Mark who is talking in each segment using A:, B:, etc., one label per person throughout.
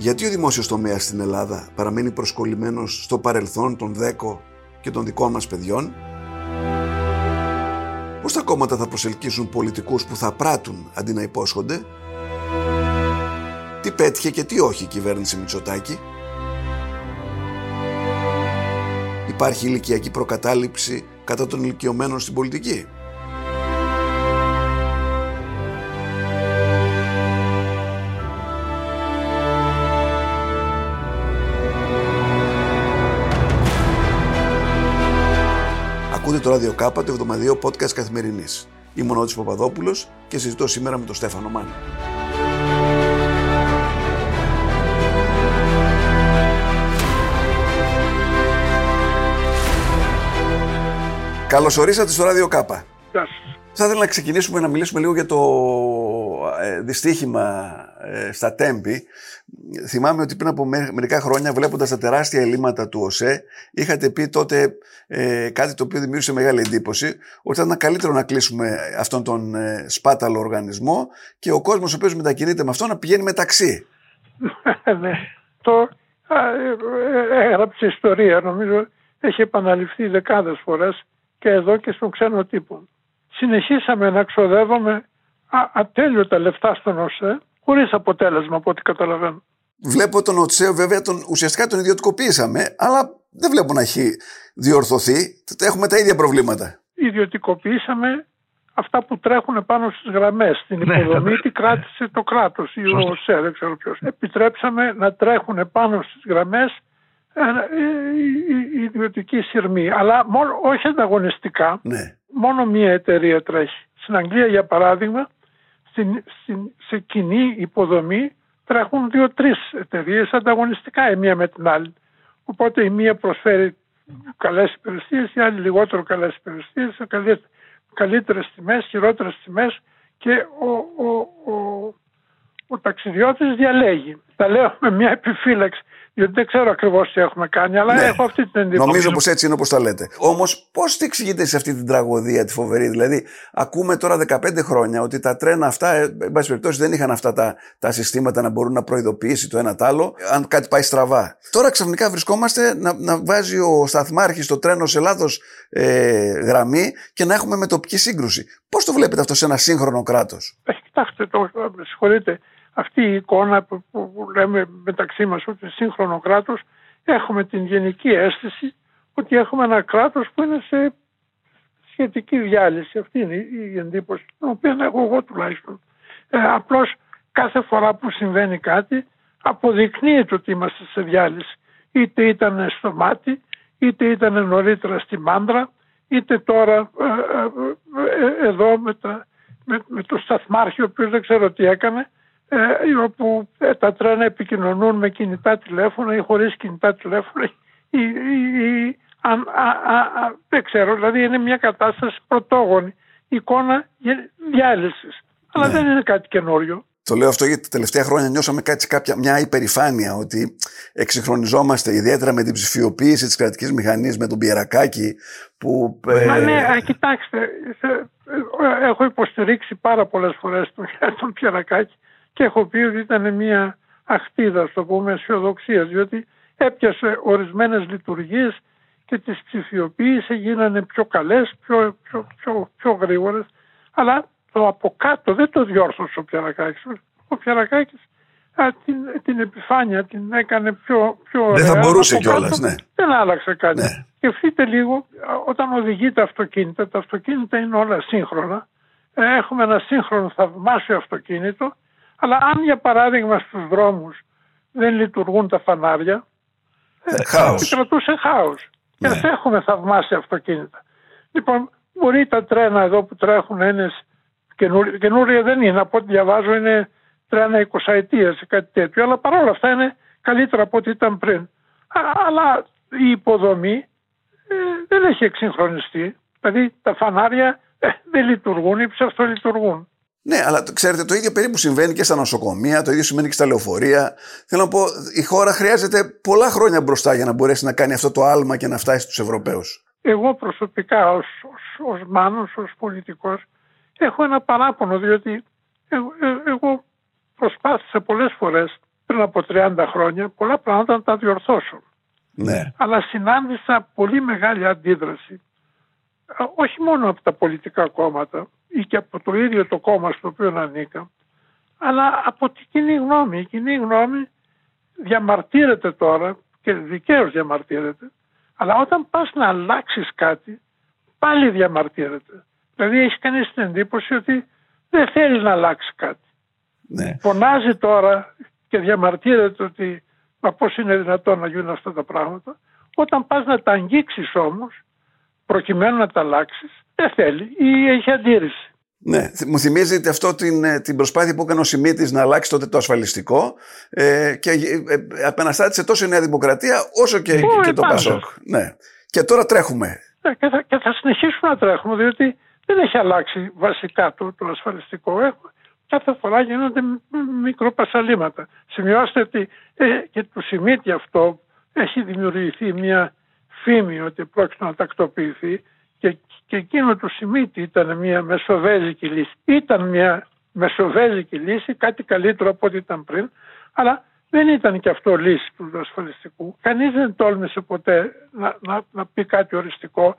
A: Γιατί ο δημόσιος τομέας στην Ελλάδα παραμένει προσκολλημένος στο παρελθόν των ΔΕΚΟ και των δικών μας παιδιών; Πώς τα κόμματα θα προσελκύσουν πολιτικούς που θα πράττουν αντί να υπόσχονται; Τι πέτυχε και τι όχι η κυβέρνηση Μητσοτάκη; Υπάρχει ηλικιακή προκατάληψη κατά των ηλικιωμένων στην πολιτική; Το Radio Κάπα, το εβδομαδιαίο podcast καθημερινής. Είμαι ο Νότης Παπαδόπουλος και συζητώ σήμερα με τον Στέφανο Μάνη. Καλώς ορίσατε στο Radio Κάπα.
B: Γεια σας.
A: Θα ήθελα να ξεκινήσουμε να μιλήσουμε λίγο για το ε, δυστύχημα ε, στα Τέμπη. Θυμάμαι ότι πριν από με- μερικά χρόνια, βλέποντας τα τεράστια ελλείμματα του ΟΣΕ, είχατε πει τότε ε, κάτι το οποίο δημιούργησε μεγάλη εντύπωση, ότι θα ήταν καλύτερο να κλείσουμε αυτόν τον ε, σπάταλο οργανισμό και ο κόσμος ο οποίος μετακινείται με αυτό να πηγαίνει μεταξύ.
B: ναι. Το α, ε, ε, έγραψε ιστορία, νομίζω έχει επαναληφθεί δεκάδες φορές και εδώ και στον ξένο τύπο. Συνεχίσαμε να ξοδεύουμε α, ατέλειωτα λεφτά στον ΟΣΕ, χωρίς αποτέλεσμα από ό,τι καταλαβαίνω.
A: Βλέπω τον ΟΤΣΕ, βέβαια, τον, ουσιαστικά τον ιδιωτικοποιήσαμε, αλλά δεν βλέπω να έχει διορθωθεί. Έχουμε τα ίδια προβλήματα.
B: Ιδιωτικοποιήσαμε αυτά που τρέχουν πάνω στις γραμμές. Την
C: Ναι,
B: υποδομή
C: θα-
B: τη κράτησε το κράτος ή ο
C: Σωστό.
B: ΟΣΕ, δεν ξέρω ποιος. Επιτρέψαμε να τρέχουν πάνω στις γραμμές ε, ε, οι- οι ιδιωτικοί σειρμοί, αλλά μόνο, όχι ανταγωνιστικά,
A: Ναι.
B: μόνο μία εταιρεία τρέχει. Στην Αγγλία, για παράδειγμα, στην, στην, σε κοινή υποδομή τρέχουν δύο-τρεις εταιρείες ανταγωνιστικά η μία με την άλλη. Οπότε η μία προσφέρει καλές υπηρεσίες, η άλλη λιγότερο καλές υπηρεσίες, σε καλές- καλύτερες τιμές, χειρότερες τιμές και ο, ο, ο, ο ταξιδιώτης διαλέγει. Τα λέω με μια επιφύλαξη, διότι δεν ξέρω ακριβώς τι έχουμε κάνει, αλλά
A: Ναι.
B: έχω αυτή την εντύπωση.
A: Νομίζω πως έτσι είναι όπως τα λέτε. Όμως, πώς το εξηγείτε σε αυτή την τραγωδία τη φοβερή; Δηλαδή, ακούμε τώρα 15 χρόνια ότι τα τρένα αυτά, ε, εν πάση περιπτώσει, δεν είχαν αυτά τα, τα συστήματα να μπορούν να προειδοποιήσει το ένα το άλλο, αν κάτι πάει στραβά. Τώρα ξαφνικά βρισκόμαστε να, να βάζει ο σταθμάρχης το τρένο σε λάθος ε, γραμμή και να έχουμε μετοπική σύγκρουση. Πώς το βλέπετε αυτό σε ένα σύγχρονο κράτος;
B: Ε, Κοιτάξτε, το, με συγχωρείτε, αυτή η εικόνα που, που, που λέμε μεταξύ μας ότι σύγχρονο κράτος έχουμε την γενική αίσθηση ότι έχουμε ένα κράτος που είναι σε σχετική διάλυση. Αυτή είναι η η εντύπωση, την οποία έχω εγώ τουλάχιστον. Ε, απλώς κάθε φορά που συμβαίνει κάτι αποδεικνύεται ότι είμαστε σε διάλυση. Είτε ήταν στο μάτι, είτε ήταν νωρίτερα στη μάντρα, είτε τώρα ε, ε, ε, εδώ με, τα, με, με το σταθμάρχη, ο οποίος δεν ξέρω τι έκανε, ε, όπου ε, τα τρένα επικοινωνούν με κινητά τηλέφωνα ή χωρίς κινητά τηλέφωνα ή, ή- ή- αν- α- α- α- δεν ξέρω, δηλαδή είναι μια κατάσταση πρωτόγονη εικόνα γε- διάλυσης. Αλλά
A: Ναι.
B: δεν είναι κάτι καινούριο.
A: Το λέω αυτό γιατί τα τελευταία χρόνια νιώσαμε κάτι, κάποια, μια υπερηφάνεια ότι εξυγχρονιζόμαστε ιδιαίτερα με την ψηφιοποίηση της κρατικής μηχανής με τον Πιερακάκη που... ε,
B: Μα ναι, α, κοιτάξτε, σε- ε, έχω υποστηρίξει πάρα πολλές φορές τον, τον Πιερακάκη και έχω πει ότι ήταν μια αχτίδα, στο πούμε, αισιοδοξίας, διότι έπιασε ορισμένες λειτουργίες και τις ψηφιοποίησε, γίνανε πιο καλές, πιο, πιο, πιο, πιο γρήγορες, αλλά το από κάτω δεν το διόρθωσε ο Πιερακάκης. Ο Πιερακάκης α, την, την επιφάνεια την έκανε πιο, πιο
A: Δεν θα
B: ωραία,
A: μπορούσε
B: από
A: κιόλας,
B: κάτω
A: ναι.
B: Δεν άλλαξε κάτι.
A: Ναι.
B: Σκεφτείτε λίγο, α, όταν οδηγεί τα αυτοκίνητα, τα αυτοκίνητα είναι όλα σύγχρονα. Ε, Έχουμε ένα σύγχρονο θαυμάσιο αυτοκίνητο, αλλά αν για παράδειγμα στους δρόμους δεν λειτουργούν τα φανάρια,
A: ε, χάος.
B: επικρατούσε χάος. Και
A: Ναι.
B: ας έχουμε θαυμάσια αυτοκίνητα. Λοιπόν, μπορεί τα τρένα εδώ που τρέχουν να είναι καινούρια, καινούρια δεν είναι, από ό,τι διαβάζω είναι τρένα 20 ετίας ή κάτι τέτοιο, αλλά παρόλα αυτά είναι καλύτερα από ό,τι ήταν πριν. Α, αλλά η υποδομή ε, δεν έχει εξυγχρονιστεί. Δηλαδή τα φανάρια ε, δεν λειτουργούν ή ψευτολειτουργούν.
A: Ναι, αλλά το- ξέρετε, το ίδιο περίπου συμβαίνει και στα νοσοκομεία, το ίδιο συμβαίνει και στα λεωφορεία. Θέλω να πω, η χώρα χρειάζεται πολλά χρόνια μπροστά για να μπορέσει να κάνει αυτό το άλμα και να φτάσει στους Ευρωπαίους.
B: Εγώ προσωπικά ως, ως, ως μάνος, ως πολιτικός, έχω ένα παράπονο διότι εγώ, ε- εγώ προσπάθησα πολλές φορές πριν από 30 χρόνια πολλά πράγματα να τα διορθώσω.
A: Ναι.
B: Αλλά συνάντησα πολύ μεγάλη αντίδραση όχι μόνο από τα πολιτικά κόμματα ή και από το ίδιο το κόμμα στο οποίο ανήκα αλλά από την κοινή γνώμη. Η κοινή γνώμη διαμαρτύρεται τώρα και δικαίως διαμαρτύρεται αλλά όταν πας να αλλάξεις κάτι πάλι διαμαρτύρεται. Δηλαδή έχεις κανείς την εντύπωση ότι δεν θέλεις να αλλάξεις κάτι.
A: Ναι.
B: Φωνάζει τώρα και διαμαρτύρεται ότι μα πώς είναι δυνατόν να γίνουν αυτά τα πράγματα. Όταν πας να τα αγγίξεις όμως προκειμένου να τα αλλάξεις, δεν θέλει ή έχει αντίρρηση.
A: Ναι, μου θυμίζει αυτό την, ε, την προσπάθεια που έκανε ο Σιμίτης να αλλάξει τότε το ασφαλιστικό ε, και ε, ε, απεναστάτησε τόσο η Νέα Δημοκρατία όσο και, και το Πασόκ. Ναι. Και τώρα τρέχουμε.
B: Ναι, και, θα, και θα συνεχίσουμε να τρέχουμε διότι δεν έχει αλλάξει βασικά το, το ασφαλιστικό. Έχουμε, κάθε φορά γίνονται μικροπασαλήματα. Σημειώστε ότι ε, και του Σιμίτη αυτό έχει δημιουργηθεί μια φήμη ότι πρόκειται να τακτοποιηθεί και, και εκείνο του Σιμίτη ήταν μια μεσοβέζικη λύση. Ήταν μια μεσοβέζικη λύση, κάτι καλύτερο από ό,τι ήταν πριν, αλλά δεν ήταν και αυτό λύση του ασφαλιστικού. Κανείς δεν τόλμησε ποτέ να, να, να πει κάτι οριστικό.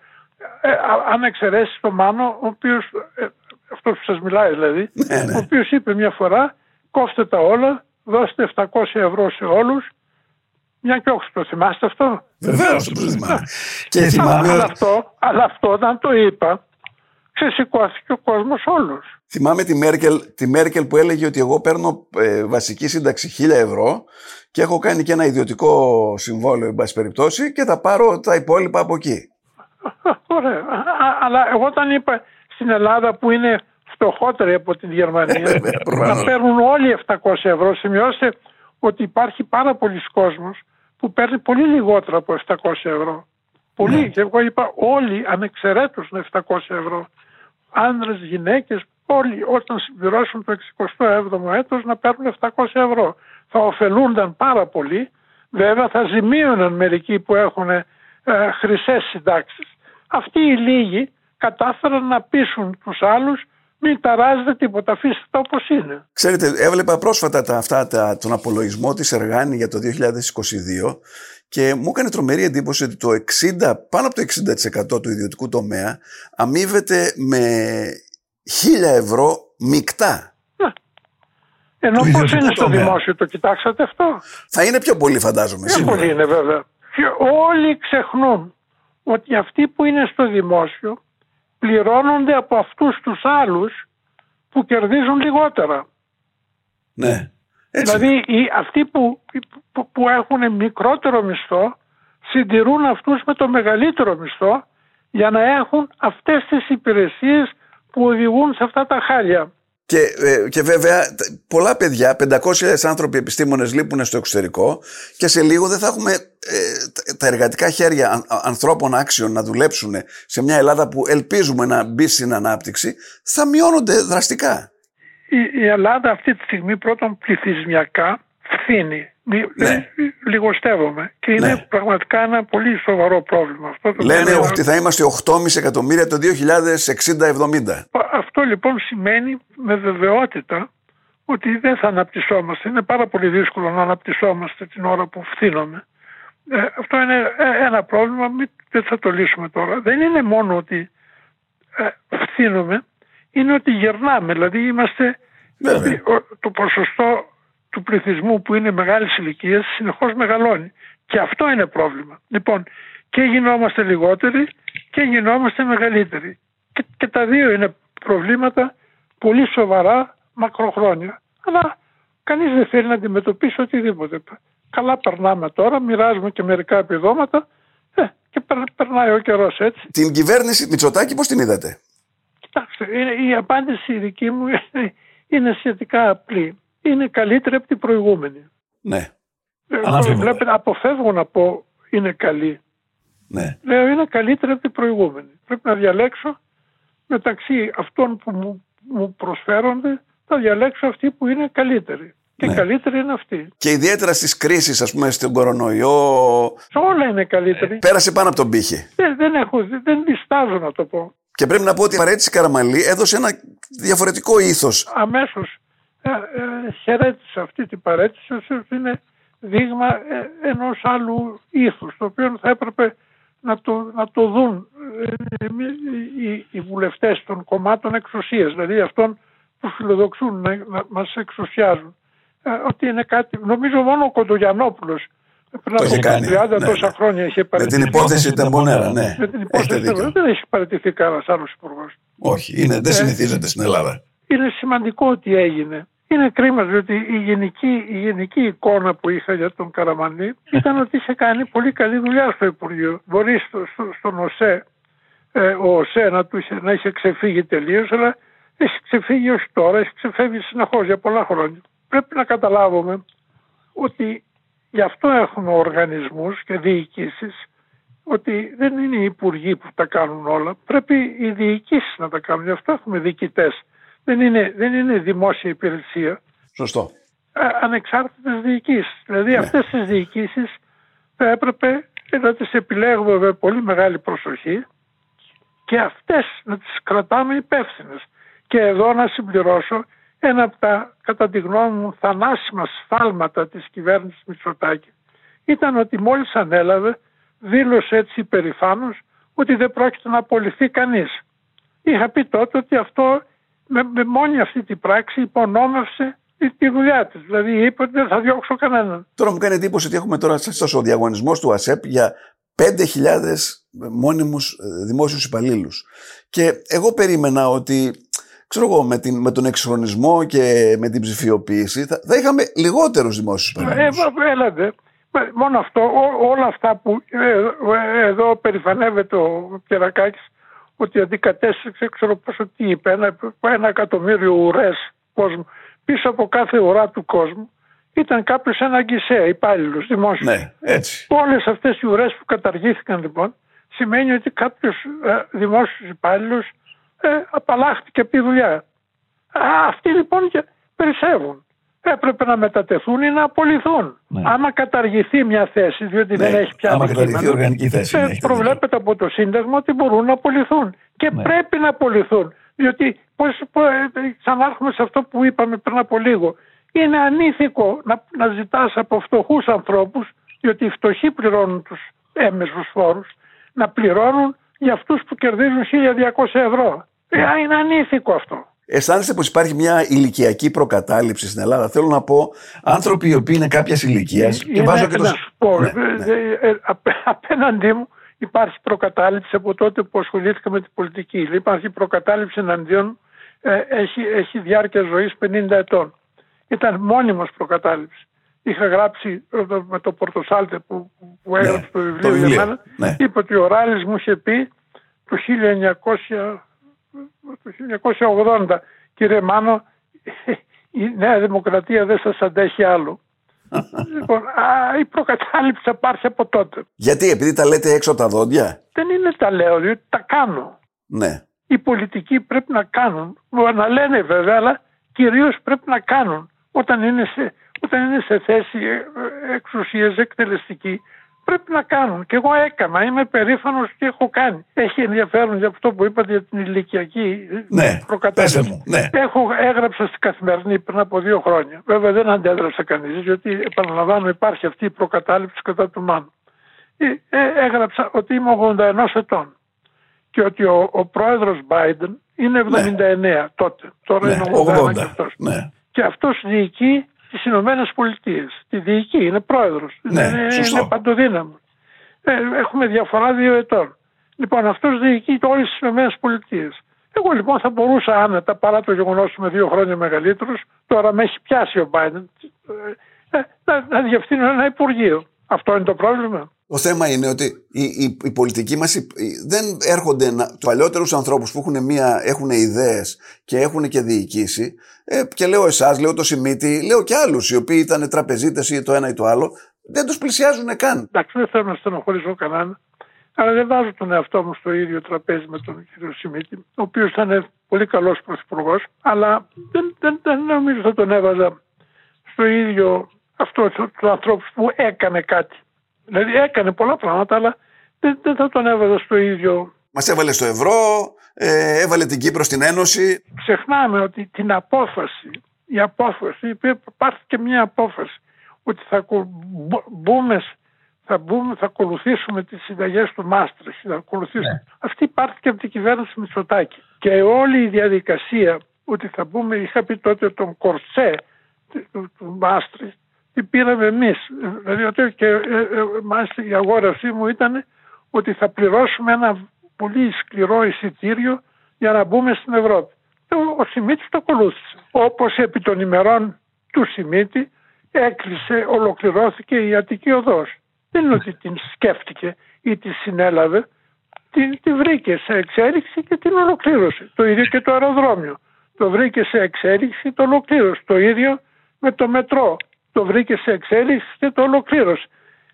B: Ε, αν εξαιρέσεις το Μάνο, ο οποίος ε, αυτός που σας μιλάει δηλαδή,
A: ναι, ναι.
B: ο οποίος είπε μια φορά κόφτε τα όλα, δώστε 700 ευρώ σε όλους, μια και όχι, το θυμάστε αυτό;
A: Βεβαίως το θυμάμαι.
B: και θυμάμαι... Αλλά, αυτό, αλλά αυτό όταν το είπα, ξεσηκώθηκε ο κόσμος όλος.
A: Θυμάμαι τη Μέρκελ, τη Μέρκελ που έλεγε ότι εγώ παίρνω ε, βασική σύνταξη 1000 ευρώ και έχω κάνει και ένα ιδιωτικό συμβόλαιο, εν πάση περιπτώσει, και θα πάρω τα υπόλοιπα από εκεί.
B: Ωραία. Αλλά εγώ όταν είπα στην Ελλάδα που είναι φτωχότερη από την Γερμανία.
A: Ε,
B: να παίρνουν όλοι 700 ευρώ. Σημειώστε ότι υπάρχει πάρα πολλοί κόσμος που παίρνει πολύ λιγότερο από 700 ευρώ. Πολύ. Ναι. Και εγώ είπα όλοι ανεξαιρέτως είναι 700 ευρώ. Άνδρες, γυναίκες, όλοι όταν συμπληρώσουν το 67ο έτος να παίρνουν 700 ευρώ. Θα ωφελούνταν πάρα πολύ. Βέβαια θα ζημίωναν μερικοί που έχουν ε, χρυσές συντάξεις. Αυτοί οι λίγοι κατάφεραν να πείσουν τους άλλους μην ταράζετε τίποτα, αφήστε τα όπως είναι.
A: Ξέρετε, έβλεπα πρόσφατα τα, αυτά, τα, τον απολογισμό της Εργάνη για το 2022 και μου έκανε τρομερή εντύπωση ότι το 60, πάνω από το 60% του ιδιωτικού τομέα αμείβεται με 1000 ευρώ μεικτά.
B: Ναι. Ενώ πώς είναι στο δημόσιο, το κοιτάξατε αυτό;
A: Θα είναι πιο πολύ φαντάζομαι.
B: Πιο πολύ είναι βέβαια. Και όλοι ξεχνούν ότι αυτοί που είναι στο δημόσιο πληρώνονται από αυτούς τους άλλους που κερδίζουν λιγότερα.
A: Ναι.
B: Έτσι. Δηλαδή οι, αυτοί που, που, που έχουν μικρότερο μισθό συντηρούν αυτούς με το μεγαλύτερο μισθό για να έχουν αυτές τις υπηρεσίες που οδηγούν σε αυτά τα χάλια.
A: Και, ε, και βέβαια πολλά παιδιά, 500.000 άνθρωποι επιστήμονες λείπουν στο εξωτερικό και σε λίγο δεν θα έχουμε ε, τα εργατικά χέρια ανθρώπων άξιων να δουλέψουν σε μια Ελλάδα που ελπίζουμε να μπει στην ανάπτυξη, θα μειώνονται δραστικά.
B: Η, η Ελλάδα αυτή τη στιγμή πρώτον πληθυσμιακά φθήνει. Ναι. Λιγοστεύομαι. Και είναι ναι. πραγματικά ένα πολύ σοβαρό πρόβλημα. Αυτό
A: το Λένε ότι θα είμαστε 8,5 εκατομμύρια το 2060-70.
B: Αυτό λοιπόν σημαίνει με βεβαιότητα ότι δεν θα αναπτυσσόμαστε. Είναι πάρα πολύ δύσκολο να αναπτυσσόμαστε την ώρα που φθήνουμε. Ε, αυτό είναι ε, ένα πρόβλημα, δεν θα το λύσουμε τώρα. Δεν είναι μόνο ότι ε, φθήνουμε, είναι ότι γερνάμε. Δηλαδή είμαστε, το ποσοστό του πληθυσμού που είναι μεγάλης ηλικίας συνεχώς μεγαλώνει. Και αυτό είναι πρόβλημα. Λοιπόν, και γινόμαστε λιγότεροι και γινόμαστε μεγαλύτεροι. Και, και τα δύο είναι προβλήματα πολύ σοβαρά μακροχρόνια. Αλλά κανείς δεν θέλει να αντιμετωπίσει οτιδήποτε. Καλά περνάμε τώρα, μοιράζουμε και μερικά επιδόματα ε, και περνάει ο καιρός έτσι.
A: Την κυβέρνηση Μητσοτάκη πώς την είδατε;
B: Κοιτάξτε, η απάντηση δική μου είναι σχετικά απλή είναι καλύτερη από την προηγούμενη.
A: Ναι.
B: Ε, βλέπετε, αποφεύγω να πω είναι καλή.
A: Ναι.
B: Λέω είναι καλύτερη από την προηγούμενη. Πρέπει να διαλέξω μεταξύ αυτών που μου, μου προσφέρονται, θα διαλέξω αυτοί που είναι καλύτεροι. Και ναι. καλύτερη είναι αυτή.
A: Και ιδιαίτερα στις κρίσεις, ας πούμε, στον κορονοϊό.
B: Όλα είναι καλύτερη. Ε,
A: πέρασε πάνω από τον πύχη.
B: Δεν, δεν, έχω, δεν διστάζω να το πω.
A: Και πρέπει να πω ότι η παρέτηση Καραμαλή έδωσε ένα διαφορετικό ήθος.
B: Αμέσως ε, ε, χαιρέτησε αυτή την παρέτηση ότι είναι δείγμα ε, ενός άλλου ήθους το οποίο θα έπρεπε να το, να το δουν ε, οι, οι βουλευτές των κομμάτων εξουσίας δηλαδή αυτών που φιλοδοξούν να, να μας εξουσιάζουν ότι είναι κάτι νομίζω μόνο ο Κοντογιανόπουλος πριν από 30 ναι, τόσα ναι. χρόνια είχε
A: παραιτηθεί. Με την υπόθεση Τεμπονέρα, ναι.
B: Με την υπόθεση δεν έχει παραιτηθεί κανένας άλλος υπουργός.
A: Όχι, είναι, δεν συνηθίζεται στην Ελλάδα.
B: Είναι σημαντικό ότι έγινε. Είναι κρίμα διότι η γενική, η γενική εικόνα που είχα για τον Καραμανή ήταν ότι είχε κάνει πολύ καλή δουλειά στο Υπουργείο. Μπορεί στο, στο, στον ΟΣΕ, ε, ο ΟΣΕ να, του είχε, να είχε ξεφύγει τελείως, αλλά έχει ξεφύγει ως τώρα, έχει ξεφεύγει συνεχώς για πολλά χρόνια. Πρέπει να καταλάβουμε ότι γι' αυτό έχουμε οργανισμούς και διοικήσεις ότι δεν είναι οι υπουργοί που τα κάνουν όλα. Πρέπει οι διοικήσεις να τα κάνουν. Γι' αυτό έχουμε διοικητές δεν είναι, δεν είναι δημόσια υπηρεσία.
A: Σωστό.
B: ανεξάρτητες διοικήσεις. Δηλαδή ναι. αυτές τις διοικήσεις θα έπρεπε να τις επιλέγουμε με πολύ μεγάλη προσοχή και αυτές να τις κρατάμε υπεύθυνες. Και εδώ να συμπληρώσω ένα από τα κατά τη γνώμη μου θανάσιμα σφάλματα της κυβέρνησης Μητσοτάκη ήταν ότι μόλις ανέλαβε δήλωσε έτσι υπερηφάνως ότι δεν πρόκειται να απολυθεί κανείς. Είχα πει τότε ότι αυτό με, με μόνη αυτή την πράξη υπονόμευσε τη δουλειά της. Δηλαδή είπε ότι δεν θα διώξω κανέναν.
A: Τώρα μου κάνει εντύπωση ότι έχουμε τώρα στο διαγωνισμός του ΑΣΕΠ για 5.000 μόνιμους ε, δημόσιους υπαλλήλους. Και εγώ περίμενα ότι ξέρω εγώ, με, την, με τον εξχρονισμό και με την ψηφιοποίηση θα, θα είχαμε λιγότερους δημόσιους υπαλλήλους.
B: Ε, έλατε. Μόνο αυτό, ό, όλα αυτά που ε, ε εδώ περηφανεύεται ο Κερακάκης ότι αντικατέστησε, ξέρω πόσο τι είπε, ένα, ένα εκατομμύριο ουρές κόσμου. Πίσω από κάθε ουρά του κόσμου ήταν κάποιος ένα γκισέ, υπάλληλος, δημόσιος.
A: Ναι, έτσι.
B: Όλες αυτές οι ουρές που καταργήθηκαν λοιπόν σημαίνει ότι κάποιος ε, δημόσιος υπάλληλος ε, απαλλάχθηκε από τη δουλειά. Α, αυτοί λοιπόν και περισσεύουν έπρεπε να μετατεθούν ή να απολυθούν. Ναι. Άμα καταργηθεί μια θέση, διότι δεν ναι. έχει πια
A: Άμα καταργηθεί οργανική θέση.
B: Ε, προβλέπεται από το Σύνταγμα ότι μπορούν να απολυθούν. Και ναι. πρέπει να απολυθούν. Διότι, πώς, ε, ξανάρχομαι σε αυτό που είπαμε πριν από λίγο, είναι ανήθικο να, να ζητάς από φτωχούς ανθρώπους, διότι οι φτωχοί πληρώνουν τους έμεσους φόρους, να πληρώνουν για αυτούς που κερδίζουν 1.200 ευρώ. Ε, είναι ανήθικο αυτό.
A: Αισθάνεστε πως υπάρχει μια ηλικιακή προκατάληψη στην Ελλάδα. Θέλω να πω άνθρωποι οι οποίοι είναι κάποιας ηλικίας.
B: Και βάζω και το. Πω, ναι, ναι. Ε, ε, απέναντί μου υπάρχει προκατάληψη από τότε που ασχολήθηκα με την πολιτική. Υπάρχει προκατάληψη εναντίον, ε, έχει, έχει διάρκεια ζωής 50 ετών. Ήταν μόνιμος προκατάληψης. Είχα γράψει με το Πορτοσάλτε που, που έγραψε ναι, το βιβλίο για μένα. Ναι. Είπε ότι ο Ράλης μου είχε πει το 1900 το 1980 κύριε Μάνο η Νέα Δημοκρατία δεν σας αντέχει άλλο. λοιπόν, α, η προκατάληψη θα πάρει από τότε.
A: Γιατί, επειδή τα λέτε έξω τα δόντια;
B: Δεν είναι τα λέω, διότι τα κάνω.
A: Ναι.
B: Οι πολιτικοί πρέπει να κάνουν. Μπορεί να λένε βέβαια, αλλά κυρίως πρέπει να κάνουν. Όταν είναι σε, όταν είναι σε θέση εξουσίας εκτελεστική, πρέπει να κάνουν. Και εγώ έκανα, είμαι περήφανος και έχω κάνει. Έχει ενδιαφέρον για αυτό που είπατε για την ηλικιακή
A: ναι,
B: προκατάσταση. Ναι. Έχω έγραψα στην καθημερινή πριν από δύο χρόνια. Βέβαια δεν αντέδρασε κανείς, γιατί επαναλαμβάνω υπάρχει αυτή η προκατάληψη κατά του Μάνου. Ε, ε, έγραψα ότι είμαι 81 ετών και ότι ο, ο πρόεδρος Biden είναι 79 ναι. τότε. Τώρα ναι, είναι 81 80, και αυτός.
A: Ναι.
B: Και αυτός διοικεί στις Ηνωμένες Πολιτείες. Τη διοικεί, είναι πρόεδρος.
A: Ναι,
B: είναι, είναι παντοδύναμο. Ε, έχουμε διαφορά δύο ετών. Λοιπόν, αυτός διοικεί όλες τις Ηνωμένες Πολιτείες. Εγώ λοιπόν θα μπορούσα άνετα παρά το γεγονός ότι είμαι δύο χρόνια μεγαλύτερος, τώρα με έχει πιάσει ο Biden, ε, ε, να, να διευθύνω ένα Υπουργείο. Αυτό είναι το πρόβλημα.
A: Το θέμα είναι ότι οι, οι, οι πολιτικοί μας δεν έρχονται να, τους παλιότερους ανθρώπους που έχουν, μια, έχουν ιδέες και έχουν και διοικήσει ε, και λέω εσάς, λέω το Σιμίτη, λέω και άλλους οι οποίοι ήταν τραπεζίτες ή το ένα ή το άλλο, δεν τους πλησιάζουν καν.
B: Εντάξει, δεν θέλω να στενοχωρήσω κανέναν, αλλά δεν βάζω τον εαυτό μου στο ίδιο τραπέζι με τον κύριο Σιμίτη, ο οποίος ήταν πολύ καλός πρωθυπουργός, αλλά δεν, δεν, δεν νομίζω θα τον έβαζα στο ίδιο αυτό του ανθρώπου που έκανε κάτι. Δηλαδή έκανε πολλά πράγματα, αλλά δεν, δεν θα τον έβαζα στο ίδιο.
A: Μας έβαλε στο ευρώ, ε, έβαλε την Κύπρο στην Ένωση.
B: Ξεχνάμε ότι την απόφαση η απόφαση, υπάρχει και μια απόφαση ότι θα μπούμε, θα, μπούμε, θα ακολουθήσουμε τις συνταγές του Μάστρης. Θα ακολουθήσουμε. Ναι. Αυτή υπάρχει και από την κυβέρνηση Μητσοτάκη. Και όλη η διαδικασία ότι θα μπούμε, είχα πει τότε τον Κορσέ του, του Μάστρη, τι πήραμε εμείς. Δηλαδή και ε, ε, μάλιστα η αγόρασή μου ήταν ότι θα πληρώσουμε ένα πολύ σκληρό εισιτήριο για να μπούμε στην Ευρώπη. Ο Σιμίτης το ακολούθησε. Όπως επί των ημερών του Σιμίτη έκλεισε, ολοκληρώθηκε η Αττική Οδός. Δεν είναι ότι την σκέφτηκε ή τη συνέλαβε, την, τη βρήκε σε εξέλιξη και την ολοκλήρωσε. Το ίδιο και το αεροδρόμιο. Το βρήκε σε εξέλιξη, το ολοκλήρωσε. Το ίδιο με το μετρό. Το βρήκε σε εξέλιξη και το ολοκλήρωσε.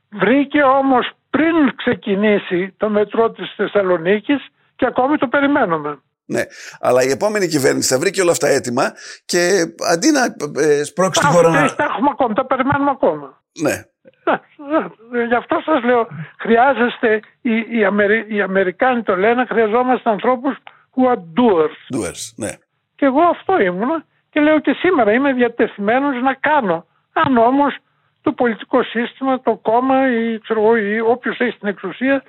B: Βρήκε όμως πριν ξεκινήσει το μετρό της Θεσσαλονίκης και ακόμη το περιμένουμε.
A: Ναι, αλλά η επόμενη κυβέρνηση θα βρει και όλα αυτά έτοιμα και αντί να ε, σπρώξει τη χώρα
B: να... Τα έχουμε ακόμα, τα περιμένουμε ακόμα.
A: Ναι.
B: ναι. Γι' αυτό σας λέω, χρειάζεστε, οι, οι, Αμερι... οι Αμερικάνοι το λένε, χρειαζόμαστε ανθρώπους who are doers.
A: Doers, ναι.
B: Και εγώ αυτό ήμουν και λέω και σήμερα είμαι διατεθειμένος να κάνω. Αν όμως το πολιτικό σύστημα, το κόμμα ή, ξέρω, ή όποιος έχει την εξουσία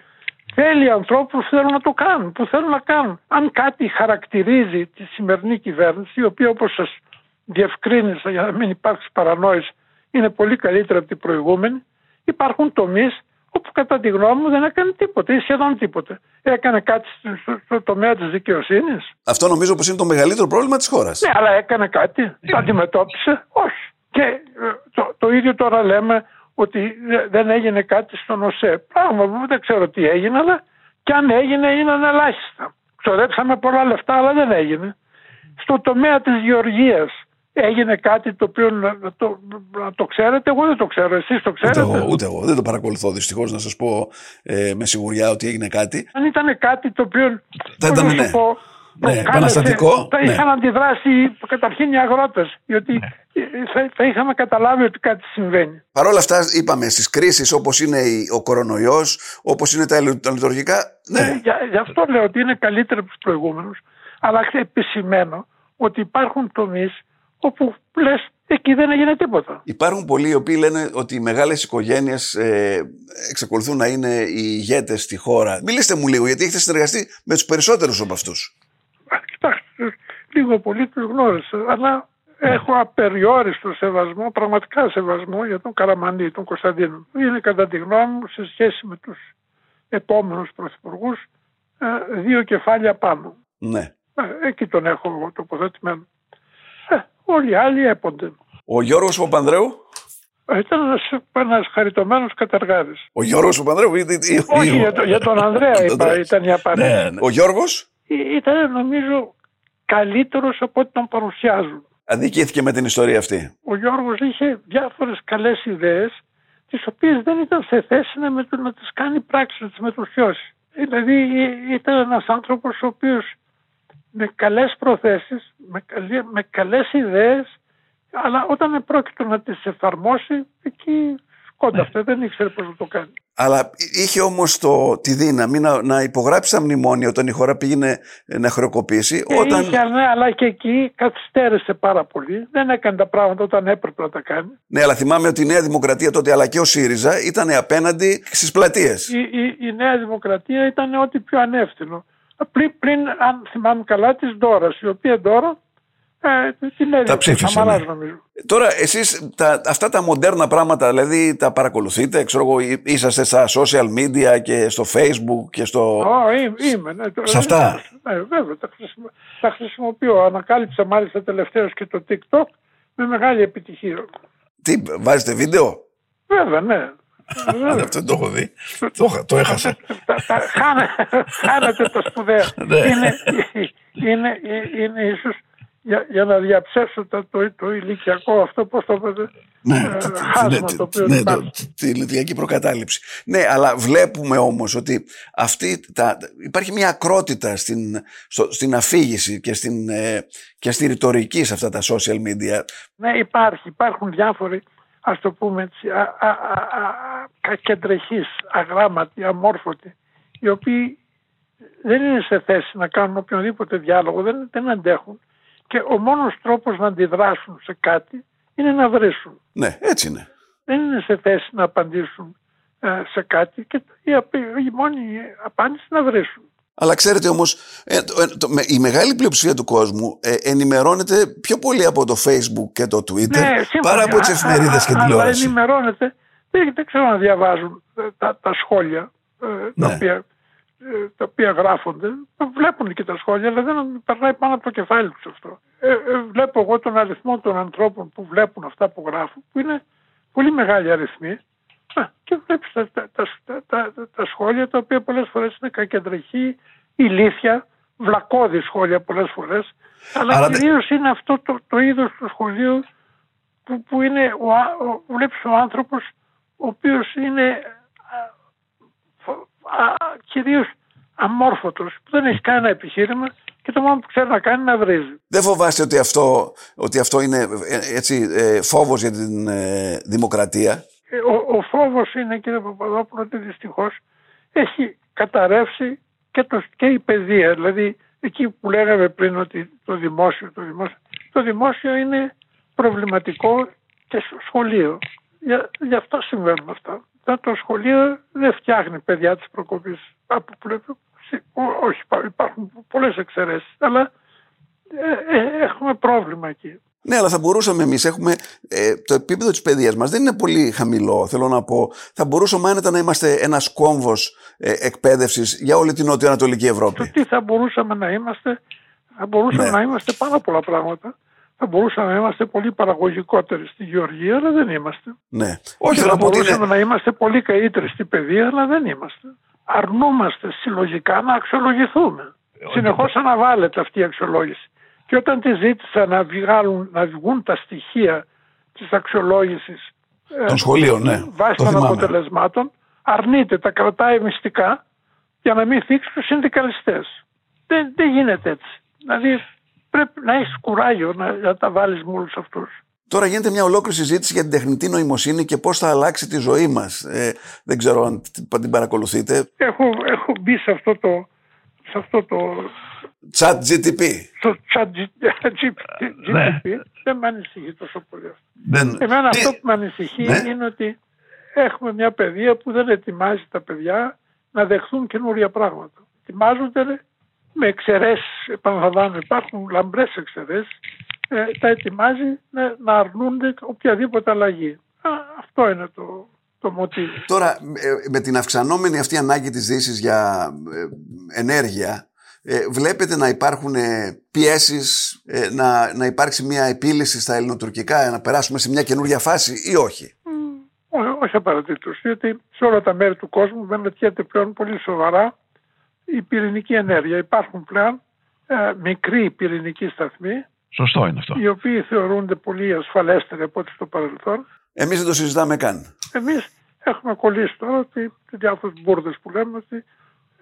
B: θέλει ανθρώπους που θέλουν να το κάνουν, που θέλουν να κάνουν. Αν κάτι χαρακτηρίζει τη σημερινή κυβέρνηση, η οποία όπως σας διευκρίνησα για να μην υπάρξει παρανόηση, είναι πολύ καλύτερα από την προηγούμενη, υπάρχουν τομείς όπου κατά τη γνώμη μου δεν έκανε τίποτα ή σχεδόν τίποτα. Έκανε κάτι στο, στο τομέα της δικαιοσύνης.
A: Αυτό νομίζω πως είναι το μεγαλύτερο πρόβλημα της χώρας.
B: Ναι, αλλά έκανε κάτι, το αντιμετώπισε, όχι. Και ε, το, το ίδιο τώρα λέμε ότι δεν έγινε κάτι στον ΟΣΕ. Πράγμα που δεν ξέρω τι έγινε, αλλά και αν έγινε είναι ελάχιστα. Ξοδέψαμε πολλά λεφτά, αλλά δεν έγινε. Στο τομέα της γεωργίας έγινε κάτι το οποίο να το, να το ξέρετε, εγώ δεν το ξέρω, εσείς το ξέρετε;
A: Ούτε εγώ, ούτε εγώ. δεν το παρακολουθώ δυστυχώς να σας πω ε, με σιγουριά ότι έγινε κάτι.
B: Αν ήταν κάτι το οποίο,
A: θα ήταν, ναι. πω, ναι, επαναστατικό.
B: Θα είχαν ναι. αντιδράσει καταρχήν οι αγρότες. Διότι ναι. θα, θα, είχαμε καταλάβει ότι κάτι συμβαίνει.
A: Παρ' όλα αυτά, είπαμε στις κρίσεις όπως είναι ο κορονοϊός, όπως είναι τα, λειτουργικά. Ναι. Ε,
B: γι' αυτό λέω ότι είναι καλύτερο από τους προηγούμενους. Αλλά επισημαίνω ότι υπάρχουν τομείς όπου λες εκεί δεν έγινε τίποτα.
A: Υπάρχουν πολλοί οι οποίοι λένε ότι οι μεγάλες οικογένειες ε, εξακολουθούν να είναι οι ηγέτες στη χώρα. Μιλήστε μου λίγο, γιατί έχετε συνεργαστεί με τους περισσότερους από αυτούς.
B: Κοιτάξτε, λίγο πολύ τους γνώρισα, αλλά έχω απεριόριστο σεβασμό, πραγματικά σεβασμό για τον Καραμανή, τον Κωνσταντίνο. Είναι κατά τη γνώμη μου σε σχέση με τους επόμενους πρωθυπουργούς ε, δύο κεφάλια πάνω.
A: Ναι.
B: Ε, εκεί τον έχω εγώ τοποθετημένο. Ε, όλοι οι άλλοι έπονται.
A: Ο Γιώργος Παπανδρέου;
B: Ήταν ένας χαριτωμένος κατεργάτη.
A: Ο Γιώργος Παπανδρέου, ή,
B: Όχι, για, το, για τον Ανδρέα είπα, ήταν η απάντηση. Ναι,
A: ναι. Ο Γιώργος;
B: Ήταν νομίζω καλύτερος από ό,τι τον παρουσιάζουν.
A: Αδικήθηκε με την ιστορία αυτή.
B: Ο Γιώργος είχε διάφορες καλές ιδέες τις οποίες δεν ήταν σε θέση να, με, να τις κάνει πράξη, να τις μετουσιώσει. Δηλαδή ήταν ένας άνθρωπος ο οποίος με καλές προθέσεις, με, καλέ, με καλές ιδέες, αλλά όταν πρόκειται να τις εφαρμόσει, εκεί σκόνταφτε, ναι. δεν ήξερε πώς να το κάνει.
A: Αλλά είχε όμως τη δύναμη να, να υπογράψει τα μνημόνια όταν η χώρα πήγαινε να χρεοκοπήσει.
B: Και όταν... Είχε, ναι, αλλά και εκεί καθυστέρησε πάρα πολύ. Δεν έκανε τα πράγματα όταν έπρεπε να τα κάνει.
A: Ναι, αλλά θυμάμαι ότι η Νέα Δημοκρατία τότε αλλά και ο ΣΥΡΙΖΑ ήταν απέναντι στις πλατείες.
B: Η, η, η, Νέα Δημοκρατία ήταν ό,τι πιο ανεύθυνο. Πριν, πριν αν θυμάμαι καλά, της Ντόρας, η οποία Ντόρα ε,
A: τα ψήφισε. Ναι. Τώρα, εσείς αυτά τα μοντέρνα πράγματα, δηλαδή τα παρακολουθείτε, ξέρω εγώ, είσαστε στα social media και στο facebook και στο.
B: Oh, είμαι, ναι.
A: Σε αυτά;
B: Ναι, βέβαια, τα, χρησιμο... τα χρησιμοποιώ. Ανακάλυψα μάλιστα τελευταίως και το TikTok με μεγάλη επιτυχία.
A: Τι, βάζετε βίντεο;
B: Βέβαια, ναι.
A: Αυτό δεν το έχω δει. Το, το έχασα.
B: Χάνετε το σπουδαίο. Ναι. είναι, είναι, είναι ίσως για, για να διαψεύσω το, το, το ηλικιακό αυτό, πώς το πείτε,
A: ναι, ε, χάσμα ναι, το οποίο ναι, το, τη ηλικιακή προκατάληψη. Ναι, αλλά βλέπουμε όμως ότι αυτή τα, υπάρχει μια ακρότητα στην, στο, στην αφήγηση και στην, ε, και στη ρητορική σε αυτά τα social media.
B: Ναι, υπάρχει. Υπάρχουν διάφοροι, ας το πούμε έτσι, α, α, α, κεντρεχείς, αγράμματοι, αμόρφωτοι, οι οποίοι δεν είναι σε θέση να κάνουν οποιονδήποτε διάλογο, δεν, δεν αντέχουν και ο μόνος τρόπος να αντιδράσουν σε κάτι είναι να βρίσουν.
A: Ναι, έτσι είναι.
B: Δεν είναι σε θέση να απαντήσουν ε, σε κάτι και η, η μόνη απάντηση να βρίσουν.
A: Αλλά ξέρετε όμως, ε, ε, η μεγάλη πλειοψηφία του κόσμου ε, ενημερώνεται πιο πολύ από το Facebook και το Twitter
B: Ναι,
A: παρά από τις εφημερίδες και
B: Αλλά
A: τηλεόραση.
B: ενημερώνεται. Δεν, δεν ξέρω να διαβάζουν ε, τα, τα σχόλια ε,
A: Ναι.
B: τα, οποία, ε, τα οποία γράφονται. Βλέπουν και τα σχόλια, αλλά δεν περνάει πάνω από το κεφάλι τους αυτό. Ε, ε, βλέπω εγώ τον αριθμό των ανθρώπων που βλέπουν αυτά που γράφουν, που είναι πολύ μεγάλη αριθμή. Α, και βλέπεις τα, τα, τα, τα, τα- τα σχόλια τα οποία πολλές φορές είναι κακεντρεχή, ηλίθια, βλακώδη σχόλια πολλές φορές. Αλλά
A: Άρα
B: Άρα
A: δεν-
B: κυρίως είναι αυτό το, το είδος του σχολείου που, που είναι ο, α- ο, βλέπεις ο άνθρωπος ο οποίος είναι α, φο- α, κυρίως αμόρφωτος, που δεν έχει κανένα επιχείρημα και το μόνο που ξέρει να κάνει είναι να βρίζει.
A: Δεν φοβάστε ότι αυτό, ότι αυτό είναι ε, έτσι, ε, φόβος για την ε, δημοκρατία;
B: Ε, Ο, ο φόβος είναι κύριε Παπαδόπουλο ότι δυστυχώς έχει καταρρεύσει και, το, και η παιδεία. Δηλαδή εκεί που λέγαμε πριν ότι το δημόσιο, το δημόσιο, το δημόσιο είναι προβληματικό και στο σχολείο. Για, γι' αυτό συμβαίνουν αυτά. Τα- Το σχολείο δεν φτιάχνει παιδιά της προκοπής. Από πλευρά- ό- όχι, υπά- υπάρχουν πολλές εξαιρέσεις, αλλά ε, ε, έχουμε πρόβλημα εκεί.
A: Ναι, αλλά θα μπορούσαμε εμείς. Έχουμε ε, το επίπεδο της παιδείας μας δεν είναι πολύ χαμηλό. Θέλω να πω, θα μπορούσαμε άνετα να είμαστε ένας κόμβος ε, εκπαίδευσης για όλη την νοτιοανατολική
B: Το
A: Ευρώπη.
B: τι θα μπορούσαμε να είμαστε, θα μπορούσαμε
A: Ναι.
B: να είμαστε πάρα πολλά πράγματα. Θα μπορούσαμε να είμαστε πολύ παραγωγικότεροι στη γεωργία, αλλά δεν είμαστε.
A: Ναι. Όχι,
B: Και
A: θέλω
B: θα
A: να πω ότι
B: μπορούσαμε
A: είναι.
B: να είμαστε πολύ καλύτεροι στην παιδεία, αλλά δεν είμαστε. Αρνούμαστε συλλογικά να αξιολογηθούμε. Συνεχώς αναβάλλεται αυτή η αξιολόγηση. Και όταν τη ζήτησα να, βγάλουν, να βγουν τα στοιχεία της αξιολόγησης
A: Των σχολείων, ναι.
B: βάσει
A: Το
B: των
A: θυμάμαι.
B: αποτελεσμάτων, αρνείται, τα κρατάει μυστικά για να μην θίξει τους συνδικαλιστές. Δεν, δεν γίνεται έτσι. Δηλαδή πρέπει να έχεις κουράγιο να, να τα βάλεις με όλου αυτούς.
A: Τώρα γίνεται μια ολόκληρη συζήτηση για την τεχνητή νοημοσύνη και πώς θα αλλάξει τη ζωή μας. Ε, δεν ξέρω αν την- την παρακολουθείτε.
B: Έχω, έχω μπει σε αυτό το, σε αυτό το
A: Chat GTP.
B: στο chat G- GPT.
A: Ναι.
B: Δεν με ανησυχεί τόσο πολύ αυτό.
A: Δεν...
B: Εμένα
A: Τι-
B: αυτό που με ανησυχεί
A: Ναι.
B: είναι ότι έχουμε μια παιδεία που δεν ετοιμάζει τα παιδιά να δεχθούν καινούρια πράγματα. Ετοιμάζονται με εξαιρέσεις, επαναλαμβάνω, υπάρχουν λαμπρές εξαιρέσεις, ε, τα ετοιμάζει να, να αρνούνται οποιαδήποτε αλλαγή. Α, αυτό είναι το, το μοτίβο.
A: Τώρα, ε, με την αυξανόμενη αυτή ανάγκη της Δύσης για ε, ενέργεια, ε, βλέπετε να υπάρχουν ε, πιέσεις, ε, να, να υπάρξει μια επίλυση στα ελληνοτουρκικά, να περάσουμε σε μια καινούργια φάση ή όχι;
B: Ό, όχι απαραίτητος, διότι σε όλα τα μέρη του κόσμου μελετιέται πλέον πολύ σοβαρά η πυρηνική ενέργεια. Υπάρχουν πλέον ε, μικροί πυρηνικοί σταθμοί,
C: Σωστό είναι αυτό.
B: οι οποίοι θεωρούνται πολύ ασφαλέστεροι από ό,τι στο παρελθόν.
A: Εμείς δεν το συζητάμε καν.
B: Εμείς έχουμε κολλήσει τώρα ότι διάφορες μπουρδες που λέμε ότι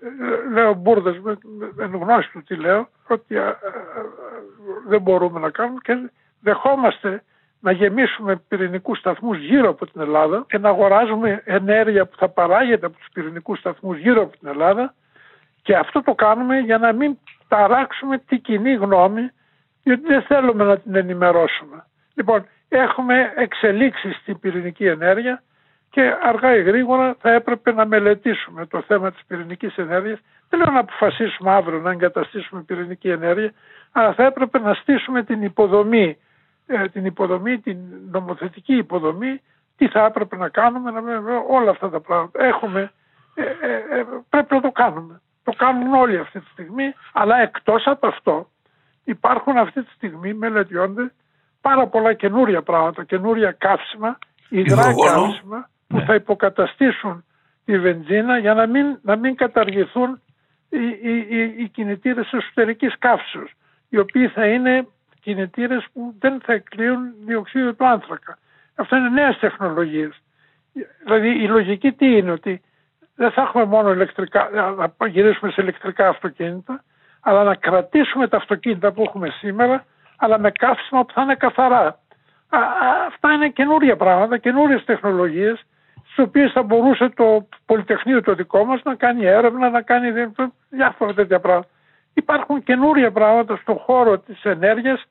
B: ε, λέω μπουρδες με, με εν γνώση του τι λέω, ότι ε, ε, ε, δεν μπορούμε να κάνουμε και δεχόμαστε να γεμίσουμε πυρηνικούς σταθμούς γύρω από την Ελλάδα και να αγοράζουμε ενέργεια που θα παράγεται από τους πυρηνικούς σταθμούς γύρω από την Ελλάδα και αυτό το κάνουμε για να μην ταράξουμε την κοινή γνώμη γιατί δεν θέλουμε να την ενημερώσουμε. Λοιπόν, έχουμε εξελίξεις στην πυρηνική ενέργεια και αργά ή γρήγορα θα έπρεπε να μελετήσουμε το θέμα της πυρηνικής ενέργειας. Δεν λέω να αποφασίσουμε αύριο να εγκαταστήσουμε πυρηνική ενέργεια, αλλά θα έπρεπε να στήσουμε την υποδομή, ε, την υποδομή, την νομοθετική υποδομή, τι θα έπρεπε να κάνουμε, να, όλα αυτά τα πράγματα. Έχουμε, ε, ε, ε, πρέπει να το κάνουμε. Το κάνουν όλοι αυτή τη στιγμή, αλλά εκτός από αυτό υπάρχουν αυτή τη στιγμή, μελετιώνται πάρα πολλά καινούρια πράγματα, καινούρια καύσιμα, υγρά
A: Υδρογόνο.
B: καύσιμα που
C: Ναι.
B: θα υποκαταστήσουν τη βενζίνα για να μην, να μην καταργηθούν οι, οι, οι, οι κινητήρες εσωτερικής καύσεως, οι οποίοι θα είναι κινητήρες που δεν θα εκκλείουν διοξείδιο του άνθρακα. Αυτό είναι νέες τεχνολογίες. Δηλαδή η λογική τι είναι ότι δεν θα έχουμε μόνο ηλεκτρικά, να γυρίσουμε σε ηλεκτρικά αυτοκίνητα, αλλά να κρατήσουμε τα αυτοκίνητα που έχουμε σήμερα, αλλά με καύσιμα που θα είναι καθαρά. Α, α, αυτά είναι καινούρια πράγματα, καινούριες τεχνολογίες, στις οποίες θα μπορούσε το Πολυτεχνείο το δικό μας να κάνει έρευνα, να κάνει δι- διάφορα τέτοια πράγματα. Υπάρχουν καινούρια πράγματα στον χώρο της ενέργειας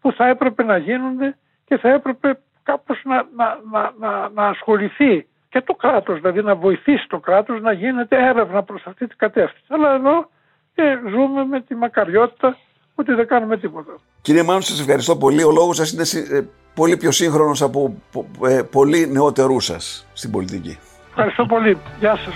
B: που θα έπρεπε να γίνονται και θα έπρεπε κάπως να, να, να, να, να ασχοληθεί και το κράτος, δηλαδή να βοηθήσει το κράτος να γίνεται έρευνα προς αυτή την κατεύθυνση. Αλλά εδώ ε, ζούμε με τη μακαριότητα ότι δεν κάνουμε τίποτα.
A: Κύριε Μάνου, σας ευχαριστώ πολύ. Ο λόγος σας είναι ε, πολύ πιο σύγχρονος από ε, πολύ νεότερούς σας στην πολιτική.
B: Ευχαριστώ πολύ. Γεια σας.